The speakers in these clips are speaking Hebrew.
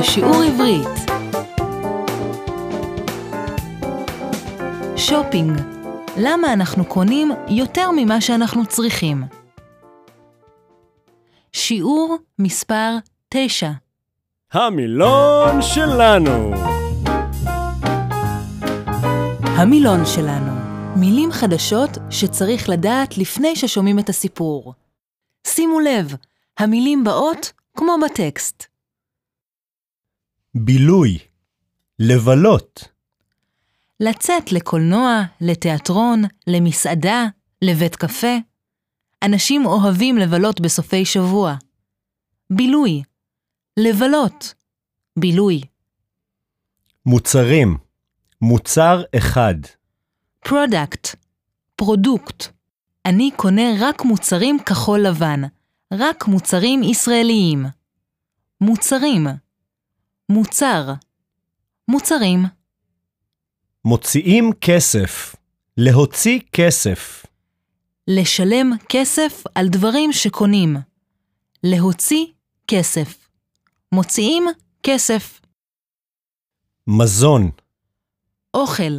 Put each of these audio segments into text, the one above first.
לשיעור עברית. שופינג למה אנחנו קונים יותר ממה שאנחנו צריכים? שיעור מספר 9 המילון שלנו. המילון שלנו מילים חדשות שצריך לדעת לפני ששומעים את הסיפור. שימו לב, המילים באות כמו בטקסט. בילוי, לבלות, לצאת לקולנוע, לתיאטרון, למסעדה, לבית קפה. אנשים אוהבים לבלות בסופי שבוע. בילוי, לבלות, בילוי. מוצרים, מוצר אחד, product, product. אני קונה רק מוצרים כחול לבן, רק מוצרים ישראליים. מוצרים, מוצר, מוצרים. מוציאים כסף, להוציא כסף, לשלם כסף על דברים שקונים. להוציא כסף. מוציאים כסף. מזון, אוכל.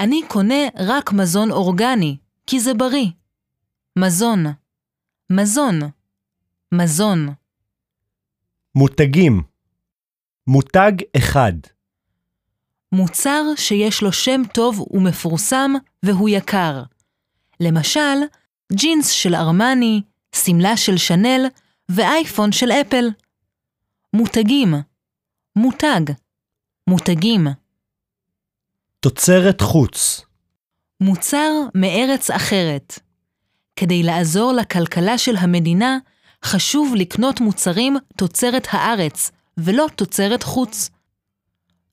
אני קונה רק מזון אורגני, כי זה בריא. מזון. מזון. מזון. מותגים, מותג אחד, מוצר שיש לו שם טוב ומפורסם והוא יקר. למשל, ג'ינס של ארמני, שמלה של שנל ואייפון של אפל. מותגים. מותג. מותגים. תוצרת חוץ, מוצר מארץ אחרת. כדי לעזור לכלכלה של המדינה, חשוב לקנות מוצרים תוצרת הארץ, ולא תוצרת חוץ.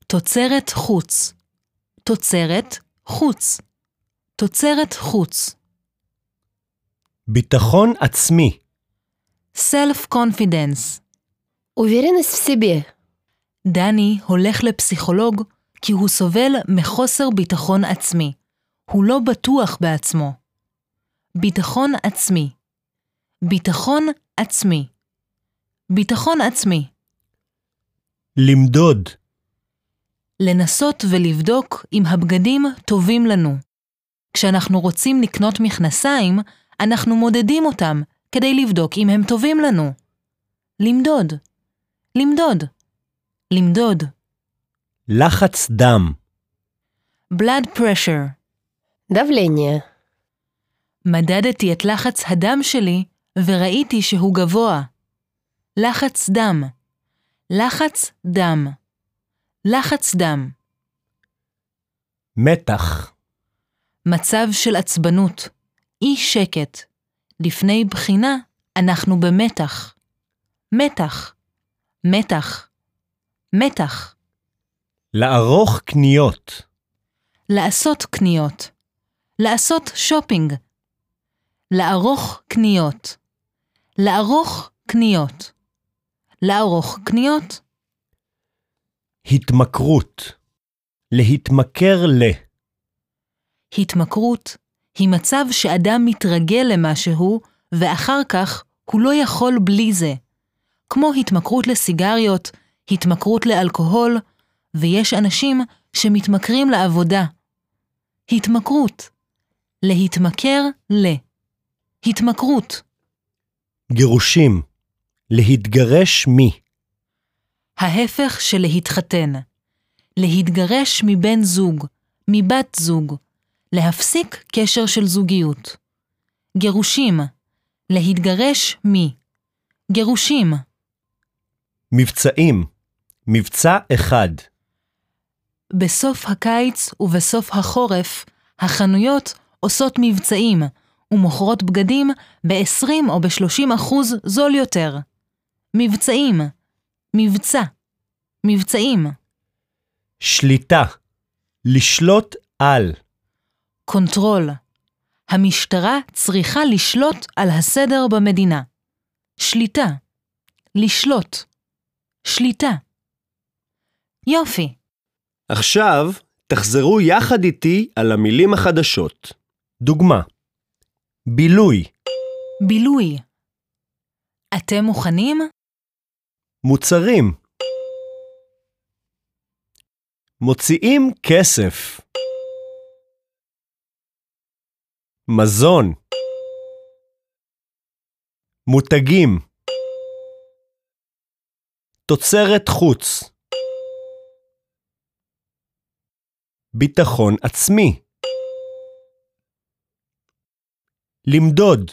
תוצרת חוץ. תוצרת חוץ. תוצרת חוץ. ביטחון עצמי, Self-confidence. Уверенность в себе. דני הולך לפסיכולוג כי הוא סובל מחוסר ביטחון עצמי. הוא לא בטוח בעצמו. ביטחון עצמי. ביטחון עצמי. ביטחון עצמי. למדוד, לנסות ולבדוק אם הבגדים טובים לנו. כשאנחנו רוצים לקנות מכנסיים, אנחנו מודדים אותם כדי לבדוק אם הם טובים לנו. למדוד. למדוד. למדוד. לחץ דם, blood pressure. Давление. מדדתי את לחץ הדם שלי וראיתי שהוא גבוה. לחץ דם. לחץ דם. לחץ דם. מתח, מצב של עצבנות. אי שקט. לפני בחינה אנחנו במתח. מתח. מתח. מתח. לערוך קניות, לעשות קניות. לעשות שופינג. לערוך קניות. לערוך קניות. לערוך קניות. התמכרות, להתמכר ל, התמכרות היא מצב שאדם מתרגל למשהו ואחר כך הוא לא יכול בלי זה. כמו התמכרות לסיגריות, התמכרות לאלכוהול, ויש אנשים שמתמכרים לעבודה. התמכרות. להתמכר ל. התמכרות. גירושים, להתגרש מי, ההפך של להתחתן. להתגרש מבן זוג, מבת זוג. להפסיק קשר של זוגיות. גירושים. להתגרש מי. גירושים. מבצעים, מבצע אחד, בסוף הקיץ ובסוף החורף, החנויות עושות מבצעים ומוכרות בגדים ב-20 או ב-30 אחוז זול יותר. מבצעים. מבצע. מבצעים. שליטה, לשלוט על, control. המשטרה צריכה לשלוט על הסדר במדינה. שליטה. לשלוט. שליטה. יופי. עכשיו תחזרו יחד איתי על המילים החדשות. דוגמה בילוי, בילוי. אתם מוכנים? מוצרים. מוציאים כסף. מזון. מותגים. תוצרת חוץ. ביטחון עצמי. למדוד.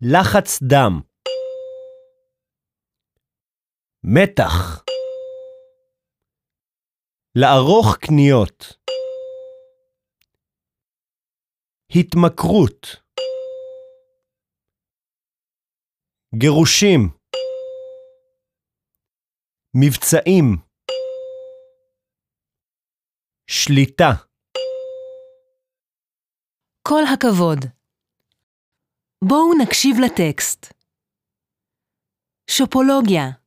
לחץ דם. מתח. לערוך קניות. התמכרות. גירושים. מבצעים. שליטה. כל הכבוד. בואו נקשיב לטקסט. שופולוגיה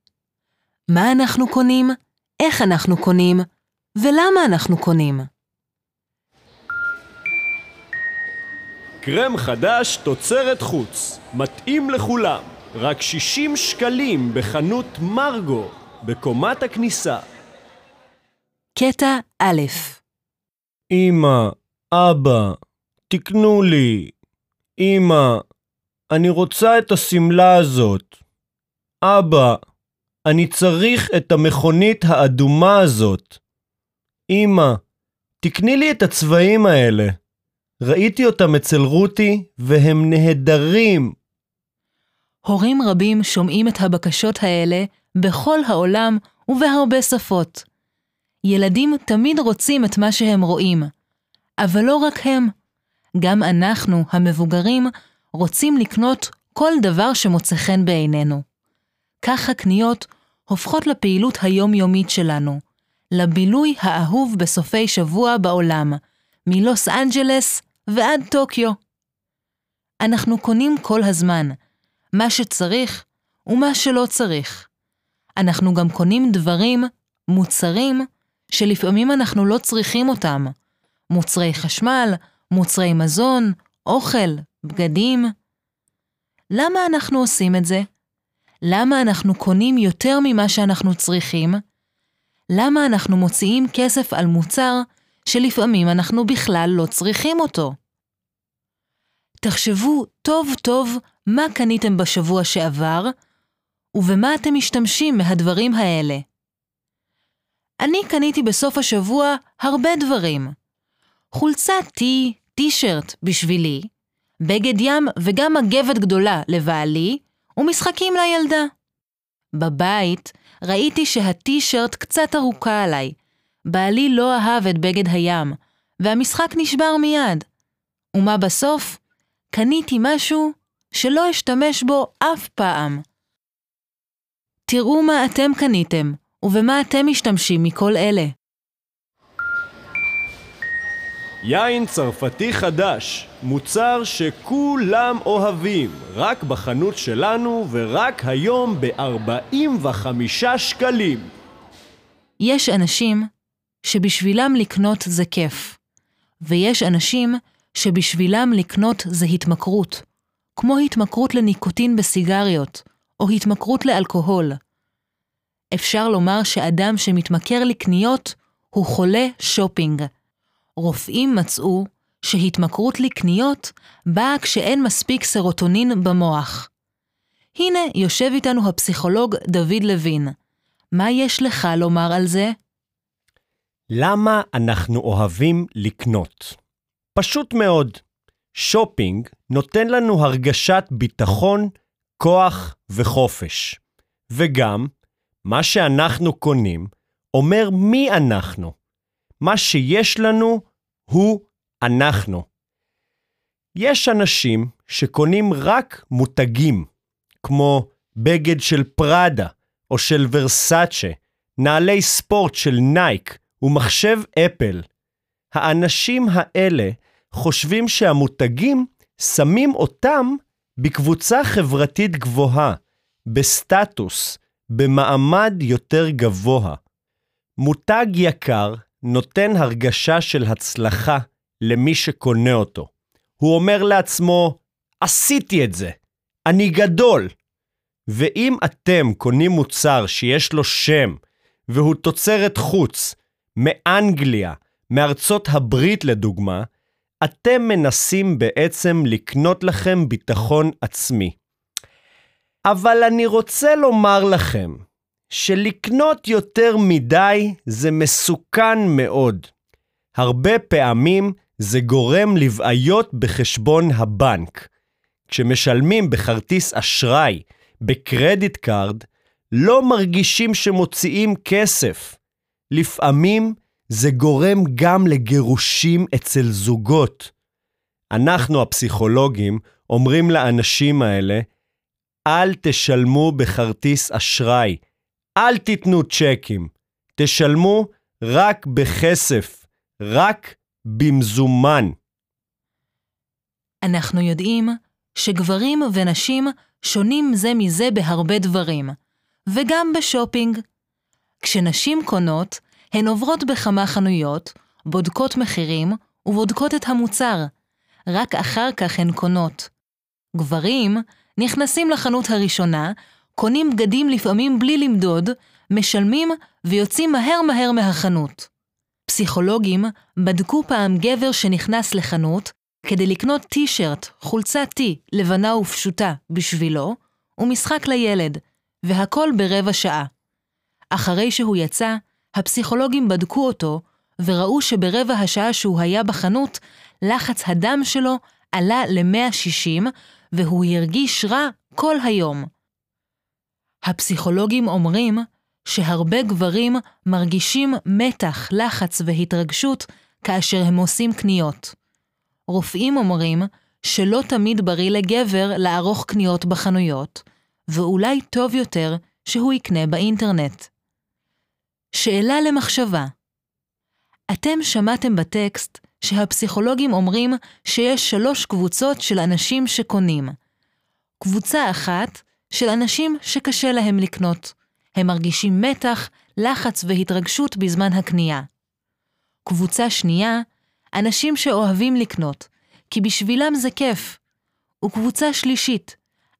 מה אנחנו קונים, איך אנחנו קונים, ולמה אנחנו קונים. קרם חדש תוצרת חוץ, מתאים לכולם, רק 60 שקלים בחנות מרגו, בקומת הכניסה. קטע א' אמא, אבא, תקנו לי. אמא, אני רוצה את השמלה הזאת. אבא, אני צריך את המכונית האדומה הזאת. אמא, תקני לי את הצבעים האלה. ראיתי אותם אצל רותי, והם נהדרים. הורים רבים שומעים את הבקשות האלה בכל העולם ובהרבה שפות. ילדים תמיד רוצים את מה שהם רואים, אבל לא רק הם. גם אנחנו, המבוגרים, רוצים לקנות כל דבר שמוצא חן בעינינו. כך הקניות הופכות לפעילות היומיומית שלנו, לבילוי האהוב בסופי שבוע בעולם, מלוס אנג'לס ועד טוקיו. אנחנו קונים כל הזמן, מה שצריך ומה שלא צריך. אנחנו גם קונים דברים, מוצרים, שלפעמים אנחנו לא צריכים אותם. מוצרי חשמל, מוצרי מזון, אוכל, בגדים. למה אנחנו עושים את זה? למה אנחנו קונים יותר ממה שאנחנו צריכים? למה אנחנו מוציאים כסף על מוצר שלפעמים אנחנו בכלל לא צריכים אותו? תחשבו טוב טוב מה קניתם בשבוע שעבר, ובמה אתם משתמשים מהדברים האלה. אני קניתי בסוף השבוע הרבה דברים. חולצת טי, טישרט בשבילי, בגד ים וגם מגבת גדולה לבעלי, ומשחקים לילדה. בבית ראיתי שהטישרט קצת ארוכה עליי. בעלי לא אהב את בגד הים, והמשחק נשבר מיד. ומה בסוף? קניתי משהו שלא אשתמש בו אף פעם. תראו מה אתם קניתם, ובמה אתם משתמשים מכל אלה. יין צרפתי חדש, מוצר שכולם אוהבים, רק בחנות שלנו ורק היום ב-45 שקלים. יש אנשים שבשבילם לקנות זה כיף, ויש אנשים שבשבילם לקנות זה התמכרות, כמו התמכרות לניקוטין בסיגריות, או התמכרות לאלכוהול. אפשר לומר שאדם שמתמכר לקניות הוא חולה שופינג. רופאים מצאו שהתמכרות לקניות באה כשאין מספיק סרוטונין במוח. הנה יושב איתנו הפסיכולוג דוד לוין. מה יש לך לומר על זה? למה אנחנו אוהבים לקנות? פשוט מאוד. שופינג נותן לנו הרגשת ביטחון, כוח וחופש. וגם, מה שאנחנו קונים אומר מי אנחנו. מה שיש לנו הוא אנחנו. יש אנשים שקונים רק מותגים, כמו בגד של פראדה או של ורסאצ'ה, נעלי ספורט של נייק ומחשב אפל. האנשים האלה חושבים שהמותגים שמים אותם בקבוצה חברתית גבוהה, בסטטוס, במעמד יותר גבוה. מותג יקר נותן הרגשה של הצלחה למי שקונה אותו. הוא אומר לעצמו, עשיתי את זה, אני גדול. ואם אתם קונים מוצר שיש לו שם, והוא תוצרת חוץ, מאנגליה, מארצות הברית לדוגמה, אתם מנסים בעצם לקנות לכם ביטחון עצמי. אבל אני רוצה לומר לכם שלקנות יותר מדי זה מסוכן מאוד. הרבה פעמים זה גורם לבעיות בחשבון הבנק. כשמשלמים בכרטיס אשראי, ב credit card, לא מרגישים שמוציאים כסף. לפעמים זה גורם גם לגירושים אצל זוגות. אנחנו הפסיכולוגים אומרים לאנשים האלה, אל תשלמו בכרטיס אשראי, אל תיתנו צ'קים, תשלמו רק בכסף, רק במזומן. אנחנו יודעים שגברים ונשים שונים זה מזה בהרבה דברים, וגם בשופינג. כשנשים קונות, הן עוברות בכמה חנויות, בודקות מחירים ובודקות את המוצר. רק אחר כך הן קונות. גברים נכנסים לחנות הראשונה, קונים בגדים לפעמים בלי למדוד, משלמים ויוצאים מהר מהר מהחנות. פסיכולוגים בדקו פעם גבר שנכנס לחנות כדי לקנות טי-שירט, חולצת טי, לבנה ופשוטה, בשבילו, ומשחק לילד, והכל ברבע שעה. אחרי שהוא יצא, הפסיכולוגים בדקו אותו, וראו שברבע השעה שהוא היה בחנות, לחץ הדם שלו עלה ל-160, והוא הרגיש רע כל היום. הפסיכולוגים אומרים שהרבה גברים מרגישים מתח, לחץ והתרגשות כאשר הם עושים קניות. רופאים אומרים שלא תמיד בריא לגבר לערוך קניות בחנויות, ואולי טוב יותר שהוא יקנה באינטרנט. שאלה למחשבה אתם שמעתם בטקסט שהפסיכולוגים אומרים שיש שלוש קבוצות של אנשים שקונים. קבוצה אחת של אנשים שקשה להם לקנות. הם מרגישים מתח, לחץ והתרגשות בזמן הקנייה. קבוצה שנייה, אנשים שאוהבים לקנות, כי בשבילם זה כיף. וקבוצה שלישית,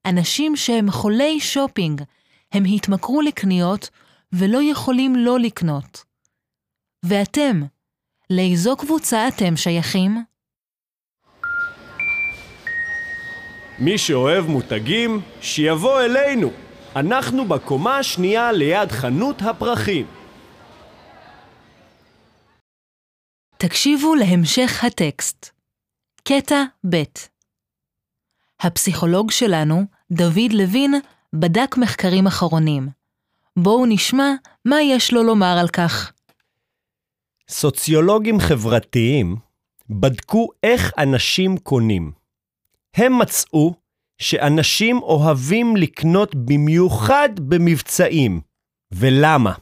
אנשים שהם חולי שופינג, הם התמכרו לקניות ולא יכולים לא לקנות. ואתם, לאיזו קבוצה אתם שייכים? מי שאוהב מותגים, שיבוא אלינו. אנחנו בקומה השנייה ליד חנות הפרחים. תקשיבו להמשך הטקסט. קטע ב' הפסיכולוג שלנו, דוד לוין, בדק מחקרים אחרונים. בואו נשמע מה יש לו לומר על כך. סוציולוגים חברתיים בדקו איך אנשים קונים. הם מצאו שאנשים אוהבים לקנות במיוחד במבצעים. ולמה?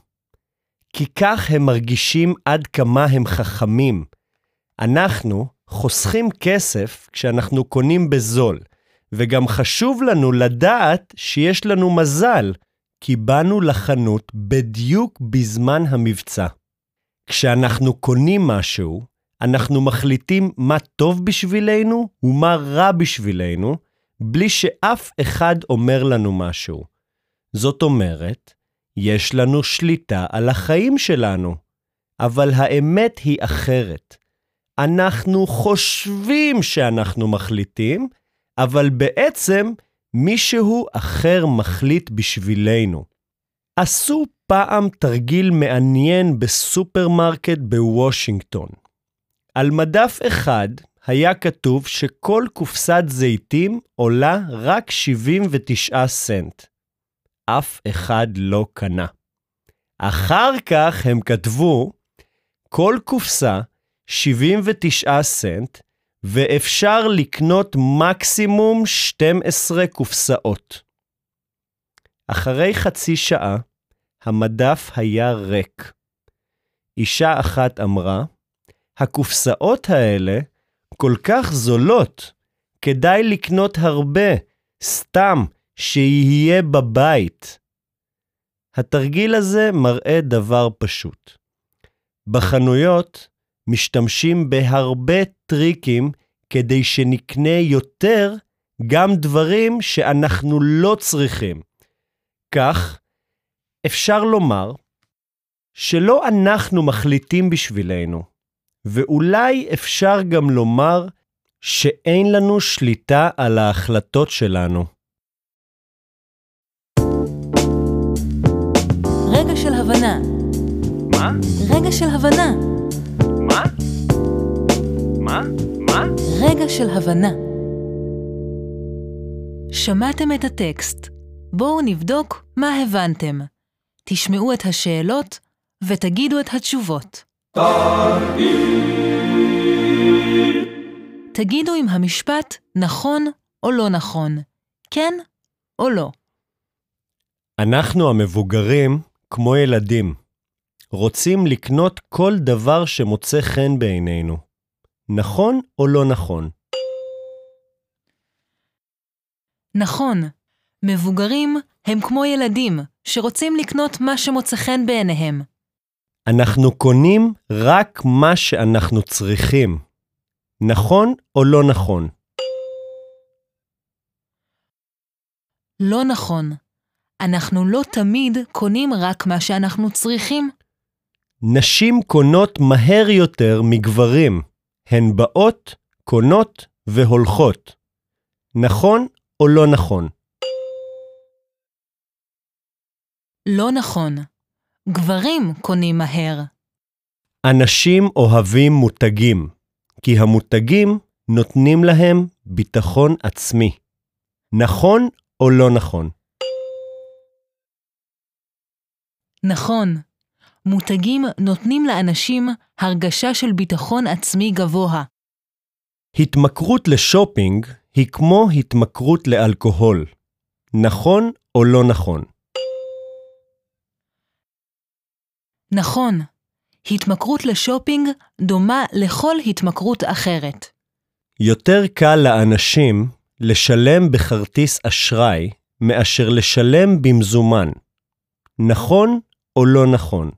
כי כך הם מרגישים עד כמה הם חכמים. אנחנו חוסכים כסף כשאנחנו קונים בזול, וגם חשוב לנו לדעת שיש לנו מזל, כי באנו לחנות בדיוק בזמן המבצע. כשאנחנו קונים משהו, אנחנו מחליטים מה טוב בשבילנו ומה רע בשבילנו, בלי שאף אחד אומר לנו משהו. זאת אומרת, יש לנו שליטה על החיים שלנו, אבל האמת היא אחרת. אנחנו חושבים שאנחנו מחליטים, אבל בעצם מישהו אחר מחליט בשבילנו. עשו פעם תרגיל מעניין בסופרמרקט בוושינגטון. על מדף אחד היה כתוב שכל קופסת זיתים עולה רק 79 סנט. אף אחד לא קנה. אחר כך הם כתבו, כל קופסה 79 סנט, ואפשר לקנות מקסימום 12 קופסאות. אחרי חצי שעה, המדף היה ריק. אישה אחת אמרה, הקופסאות האלה כל כך זולות, כדאי לקנות הרבה, סתם שיהיה בבית. התרגיל הזה מראה דבר פשוט. בחנויות משתמשים בהרבה טריקים כדי שנקנה יותר גם דברים שאנחנו לא צריכים, כך, אפשר לומר שלא אנחנו מחליטים בשבילנו, ואולי אפשר גם לומר שאין לנו שליטה על ההחלטות שלנו. רגע של הבנה. מה? רגע של הבנה. מה? מה? מה? רגע של הבנה. שמעתם את הטקסט. בואו נבדוק מה הבנתם. תשמעו את השאלות ותגידו את התשובות. תגידו אם המשפט נכון או לא נכון, כן או לא. אנחנו המבוגרים, כמו ילדים, רוצים לקנות כל דבר שמוצא חן בעינינו. נכון או לא נכון? נכון, מבוגרים הם כמו ילדים שרוצים לקנות מה שמוצא חן בעיניהם. אנחנו קונים רק מה שאנחנו צריכים. נכון או לא נכון? לא נכון. אנחנו לא תמיד קונים רק מה שאנחנו צריכים. נשים קונות מהר יותר מגברים. הן באות, קונות והולכות. נכון או לא נכון? לא נכון. גברים קונים מהר. אנשים אוהבים מותגים, כי המותגים נותנים להם ביטחון עצמי. נכון או לא נכון? נכון. מותגים נותנים לאנשים הרגשה של ביטחון עצמי גבוה. התמכרות לשופינג היא כמו התמכרות לאלכוהול. נכון או לא נכון? נכון. התמכרות לשופינג דומה לכל התמכרות אחרת. יותר קל לאנשים לשלם בכרטיס אשראי מאשר לשלם במזומן. נכון או לא נכון?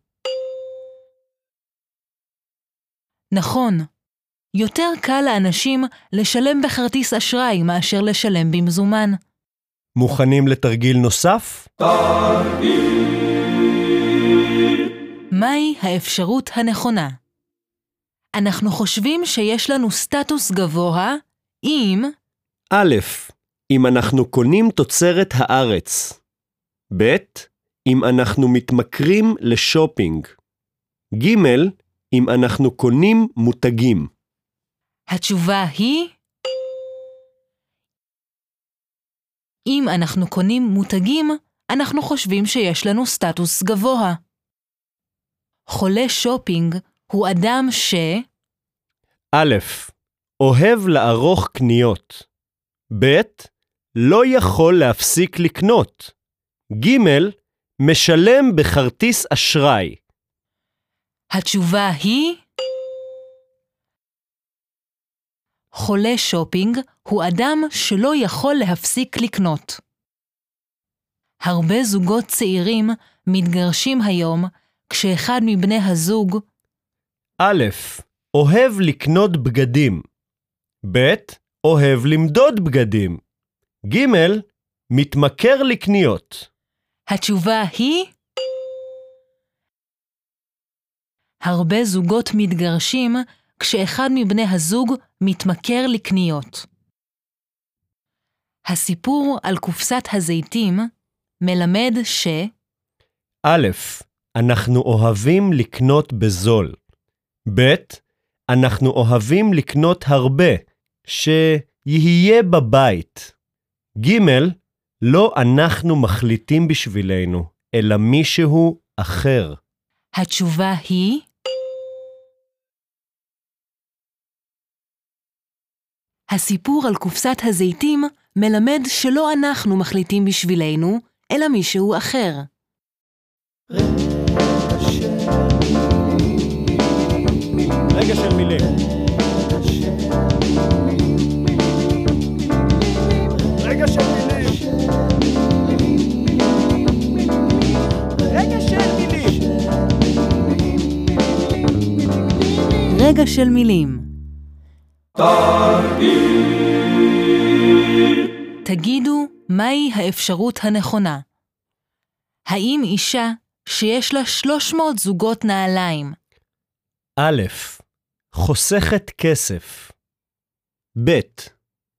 נכון. יותר קל לאנשים לשלם בכרטיס אשראי מאשר לשלם במזומן. מוכנים לתרגיל נוסף? מהי האפשרות הנכונה? אנחנו חושבים שיש לנו סטטוס גבוה אם א', אם אנחנו קונים תוצרת הארץ. ב', אם אנחנו מתמכרים לשופינג. ג', אם אנחנו קונים מותגים. התשובה היא אם אנחנו קונים מותגים, אנחנו חושבים שיש לנו סטטוס גבוה. חולה שופינג הוא אדם ש... א', אוהב לערוך קניות. ב', לא יכול להפסיק לקנות. ג', משלם בכרטיס אשראי. התשובה היא... חולה שופינג הוא אדם שלא יכול להפסיק לקנות. הרבה זוגות צעירים מתגרשים היום כשאחד מבני הזוג א', אוהב לקנות בגדים. ב', אוהב למדוד בגדים. ג', מתמכר לקניות. התשובה היא... הרבה זוגות מתגרשים כשאחד מבני הזוג מתמכר לקניות. הסיפור על קופסת הזיתים מלמד ש... א', אנחנו אוהבים לקנות בזול. ב', אנחנו אוהבים לקנות הרבה, שיהיה בבית. ג', לא אנחנו מחליטים בשבילנו, אלא מישהו אחר. התשובה היא... הסיפור על קופסת הזיתים מלמד שלא אנחנו מחליטים בשבילנו, אלא מישהו אחר. רגע של מילים. תגידו מהי האפשרות הנכונה. האם אישה שיש לה 300 זוגות נעליים, א', חוסכת כסף. ב',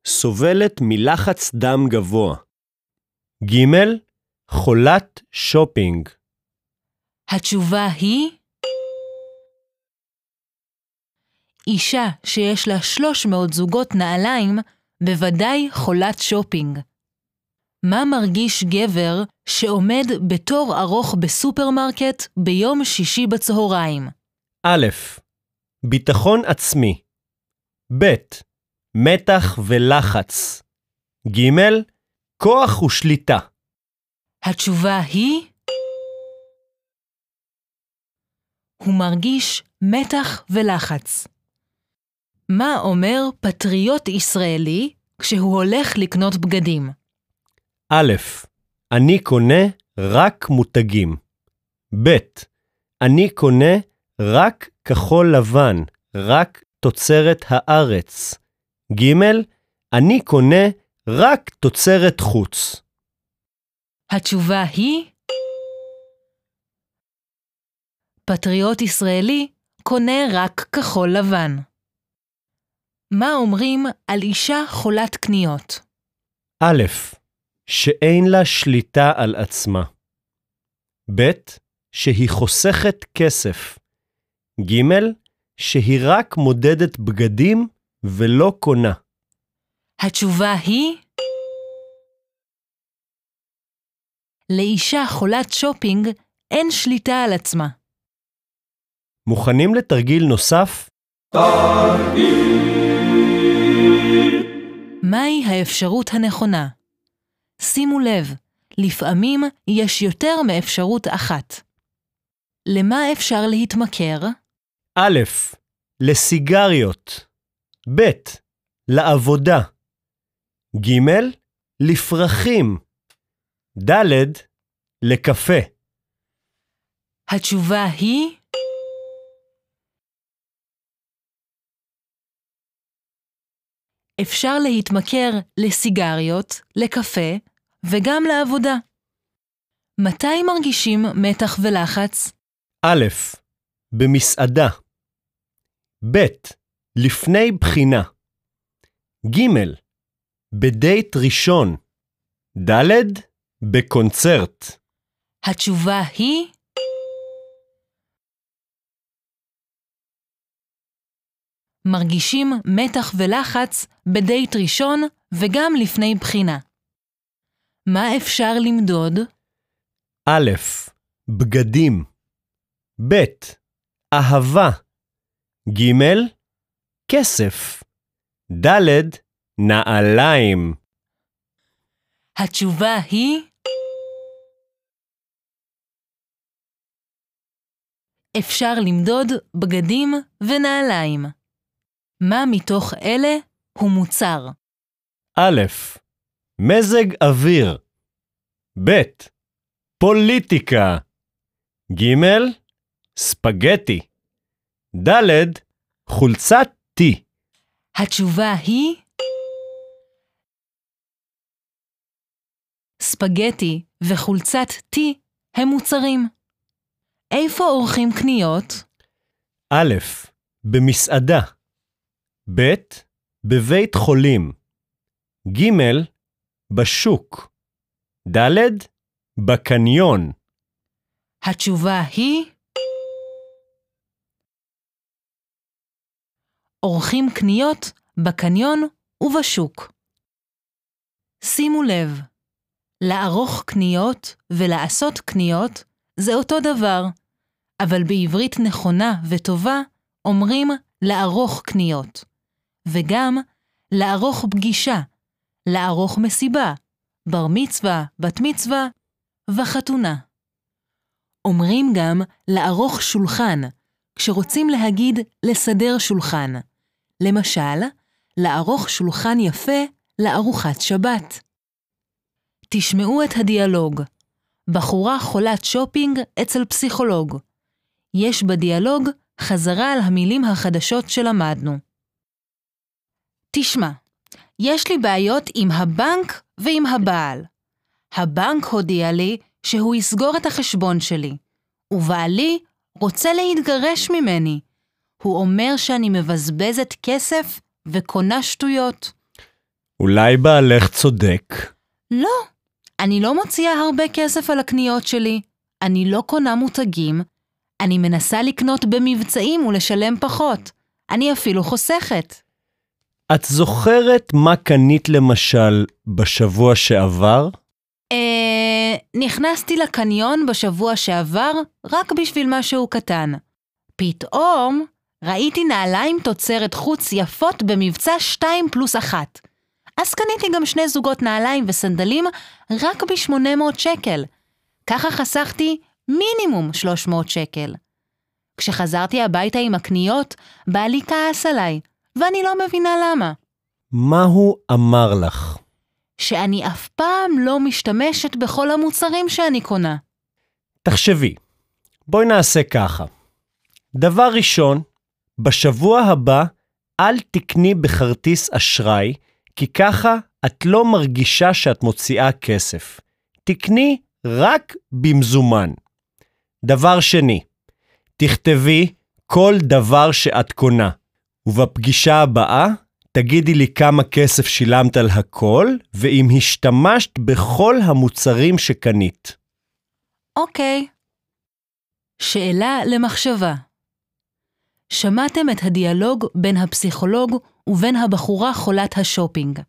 סובלת מלחץ דם גבוה. ג', חולת שופינג. התשובה היא אישה שיש לה 300 זוגות נעליים בוודאי חולת שופינג. מה מרגיש גבר שעומד בתור ארוך בסופרמרקט ביום שישי בצהריים? א', ביטחון עצמי. ב', מתח ולחץ. ג', כוח ושליטה. התשובה היא הוא מרגיש מתח ולחץ. מה אומר פטריוט ישראלי כשהוא הולך לקנות בגדים? א', אני קונה רק מותגים. ב', אני קונה רק כחול לבן, רק תוצרת הארץ. ג', אני קונה רק תוצרת חוץ. התשובה היא פטריוט ישראלי קונה רק כחול לבן. מה אומרים על אישה חולת קניות? א', שאין לה שליטה על עצמה. ב', שהיא חוסכת כסף. ג', שהיא רק מודדת בגדים ולא קונה. התשובה היא לאישה חולת שופינג אין שליטה על עצמה. מוכנים לתרגיל נוסף? מהי האפשרות הנכונה? שימו לב, לפעמים יש יותר מאפשרות אחת. למה אפשר להתמכר? א', לסיגריות. ב', לעבודה. ג', לפרחים. ד', לקפה. התשובה היא אפשר להתמכר לסיגריות, לקפה וגם לעבודה. מתי מרגישים מתח ולחץ? א', במסעדה. ב', לפני בחינה. ג', בדייט ראשון. ד', בקונצרט. התשובה היא מרגישים מתח ולחץ בדייט ראשון וגם לפני בחינה. מה אפשר למדוד? א', בגדים. ב', אהבה. ג', כסף. ד', נעליים. התשובה היא אפשר למדוד בגדים ונעליים. מה מתוך אלה הוא מוצר? א', מזג אוויר. ב', פוליטיקה. ג', ספגטי. ד', חולצת T. התשובה היא ספגטי וחולצת T הם מוצרים. איפה עורכים קניות? א', במסעדה. ב', בבית חולים. ג', בשוק. ד', בקניון. התשובה היא עורכים קניות בקניון ובשוק. שימו לב, לערוך קניות ולעשות קניות זה אותו דבר, אבל בעברית נכונה וטובה אומרים לערוך קניות, וגם לערוך פגישה, לערוך מסיבה, בר מצווה, בת מצווה וחתונה. אומרים גם לערוך שולחן, כשרוצים להגיד לסדר שולחן. למשל, לערוך שולחן יפה לארוחת שבת. תשמעו את הדיאלוג. בחורה חולת שופינג אצל פסיכולוג. יש בדיאלוג חזרה על המילים החדשות שלמדנו. תשמע, יש לי בעיות עם הבנק ועם הבעל. הבנק הודיע לי שהוא יסגור את החשבון שלי, ובעלי רוצה להתגרש ממני. הוא אומר שאני מבזבזת כסף וקונה שטויות. אולי בעלך צודק. לא, אני לא מוציאה הרבה כסף על הקניות שלי. אני לא קונה מותגים. אני מנסה לקנות במבצעים ולשלם פחות. אני אפילו חוסכת. את זוכרת מה קנית למשל בשבוע שעבר? אה... נכנסתי לקניון בשבוע שעבר רק בשביל משהו קטן. פתאום ראיתי נעליים תוצרת חוץ יפות במבצע 2 פלוס 1. אז קניתי גם שני זוגות נעליים וסנדלים רק ב-800 שקל. ככה חסכתי מינימום 300 שקל. כשחזרתי הביתה עם הקניות, בעלי כעס עליי, ואני לא מבינה למה. מה הוא אמר לך? שאני אף פעם לא משתמשת בכל המוצרים שאני קונה. תחשבי, בואי נעשה ככה. דבר ראשון, בשבוע הבא אל תקני בכרטיס אשראי, כי ככה את לא מרגישה שאת מוציאה כסף. תקני רק במזומן. דבר שני, תכתבי כל דבר שאת קונה, ובפגישה הבאה תגידי לי כמה כסף שילמת על הכל, ואם השתמשת בכל המוצרים שקנית. אוקיי. שאלה למחשבה. שמעתם את הדיאלוג בין הפסיכולוג ובין הבחורה חולת השופינג.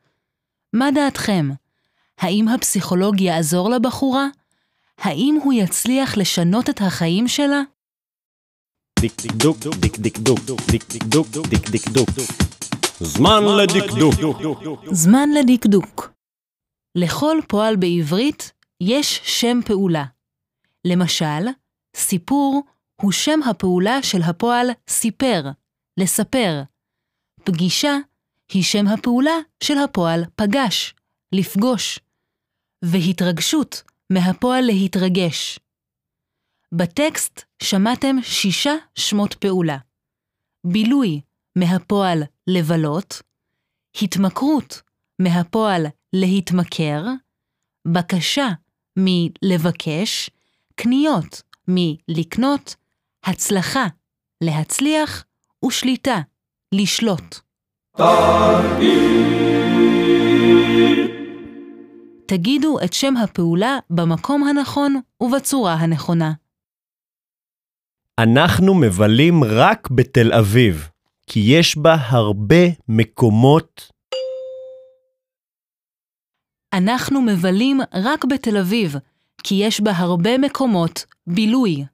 מה דעתכם? האם הפסיכולוג יעזור לבחורה? האם הוא יצליח לשנות את החיים שלה? דקדוק, דקדוק, דקדוק, דקדוק. זמן לדקדוק. זמן לדקדוק. לכל פועל בעברית יש שם פעולה. למשל, סיפור הוא שם הפעולה של הפועל סיפר, לספר. פגישה היא שם הפעולה של הפועל פגש, לפגוש. והתרגשות מהפועל להתרגש. בטקסט שמעתם שישה שמות פעולה. בילוי מהפועל לבלות, התמכרות מהפועל להתמכר, בקשה מלבקש, קניות מלקנות, הצלחה להצליח ושליטה לשלוט. תגידו את שם הפעולה במקום הנכון ובצורה הנכונה. אנחנו מבלים רק בתל אביב, כי יש בה הרבה מקומות. אנחנו מבלים רק בתל אביב, כי יש בה הרבה מקומות בילוי.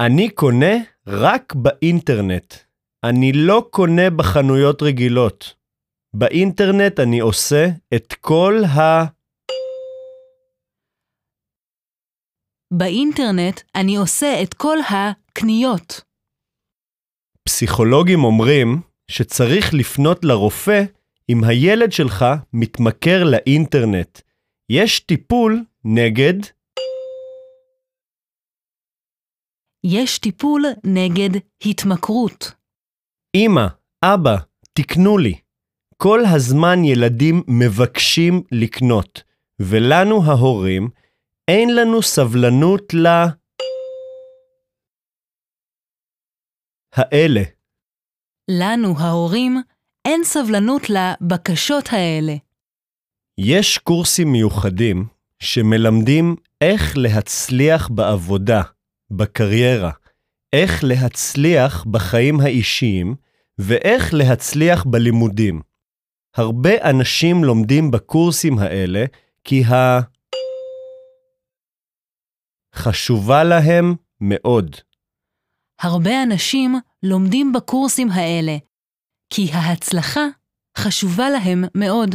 אני קונה רק באינטרנט. אני לא קונה בחנויות רגילות. באינטרנט אני עושה את כל ה... באינטרנט אני עושה את כל הקניות. פסיכולוגים אומרים שצריך לפנות לרופא אם הילד שלך מתמכר לאינטרנט. יש טיפול נגד... יש טיפול נגד התמכרות. אמא, אבא, תקנו לי. כל הזמן ילדים מבקשים לקנות, ולנו ההורים אין לנו סבלנות ל... האלה. לנו, ההורים, אין סבלנות לבקשות האלה. יש קורסים מיוחדים שמלמדים איך להצליח בעבודה, בקריירה, איך להצליח בחיים האישיים ואיך להצליח בלימודים. הרבה אנשים לומדים בקורסים האלה כי ה... חשובה להם מאוד. הרבה אנשים לומדים בקורסים האלה, כי ההצלחה חשובה להם מאוד.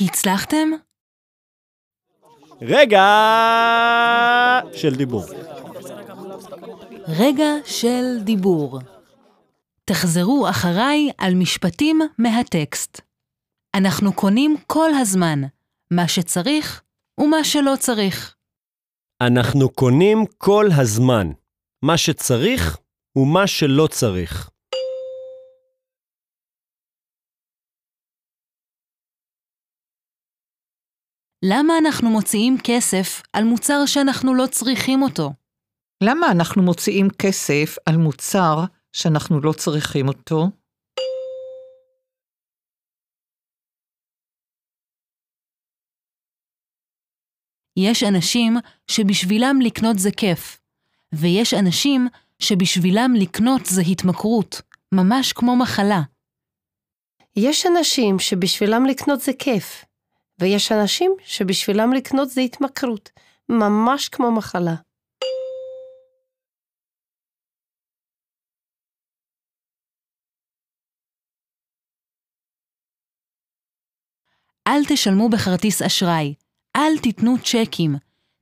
הצלחתם? רגע של דיבור. רגע של דיבור. תחזרו אחריי על משפטים מהטקסט. אנחנו קונים כל הזמן, מה שצריך ומה שלא צריך. אנחנו קונים כל הזמן, מה שצריך ומה שלא צריך. למה אנחנו מוציאים כסף על מוצר שאנחנו לא צריכים אותו? למה אנחנו מוציאים כסף על מוצר שאנחנו לא צריכים אותו? יש אנשים שבשבילם לקנות זה כיף, ויש אנשים שבשבילם לקנות זה התמכרות, ממש כמו מחלה. יש אנשים שבשבילם לקנות זה כיף, ויש אנשים שבשבילם לקנות זה התמכרות, ממש כמו מחלה. אל תשלמו בכרטיס אשראי, אל תיתנו צ'קים,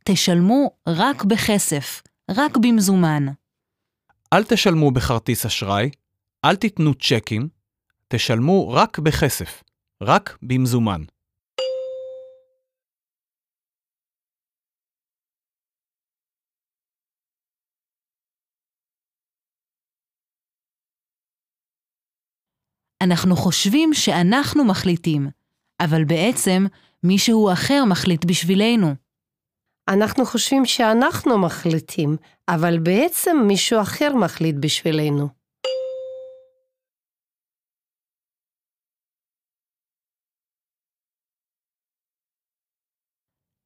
תשלמו רק בכסף, רק במזומן. אל תשלמו בכרטיס אשראי, אל תיתנו צ'קים, תשלמו רק בכסף, רק במזומן. אנחנו חושבים שאנחנו מחליטים, אבל בעצם מישהו אחר מחליט בשבילנו. אנחנו חושבים שאנחנו מחליטים, אבל בעצם מישהו אחר מחליט בשבילנו.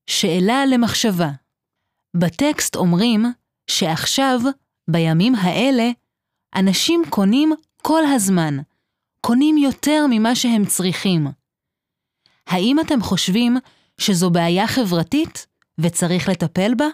שאלה למחשבה. בטקסט אומרים שעכשיו, בימים האלה, אנשים קונים כל הזמן, קונים יותר ממה שהם צריכים. האם אתם חושבים שזו בעיה חברתית וצריך לטפל בה?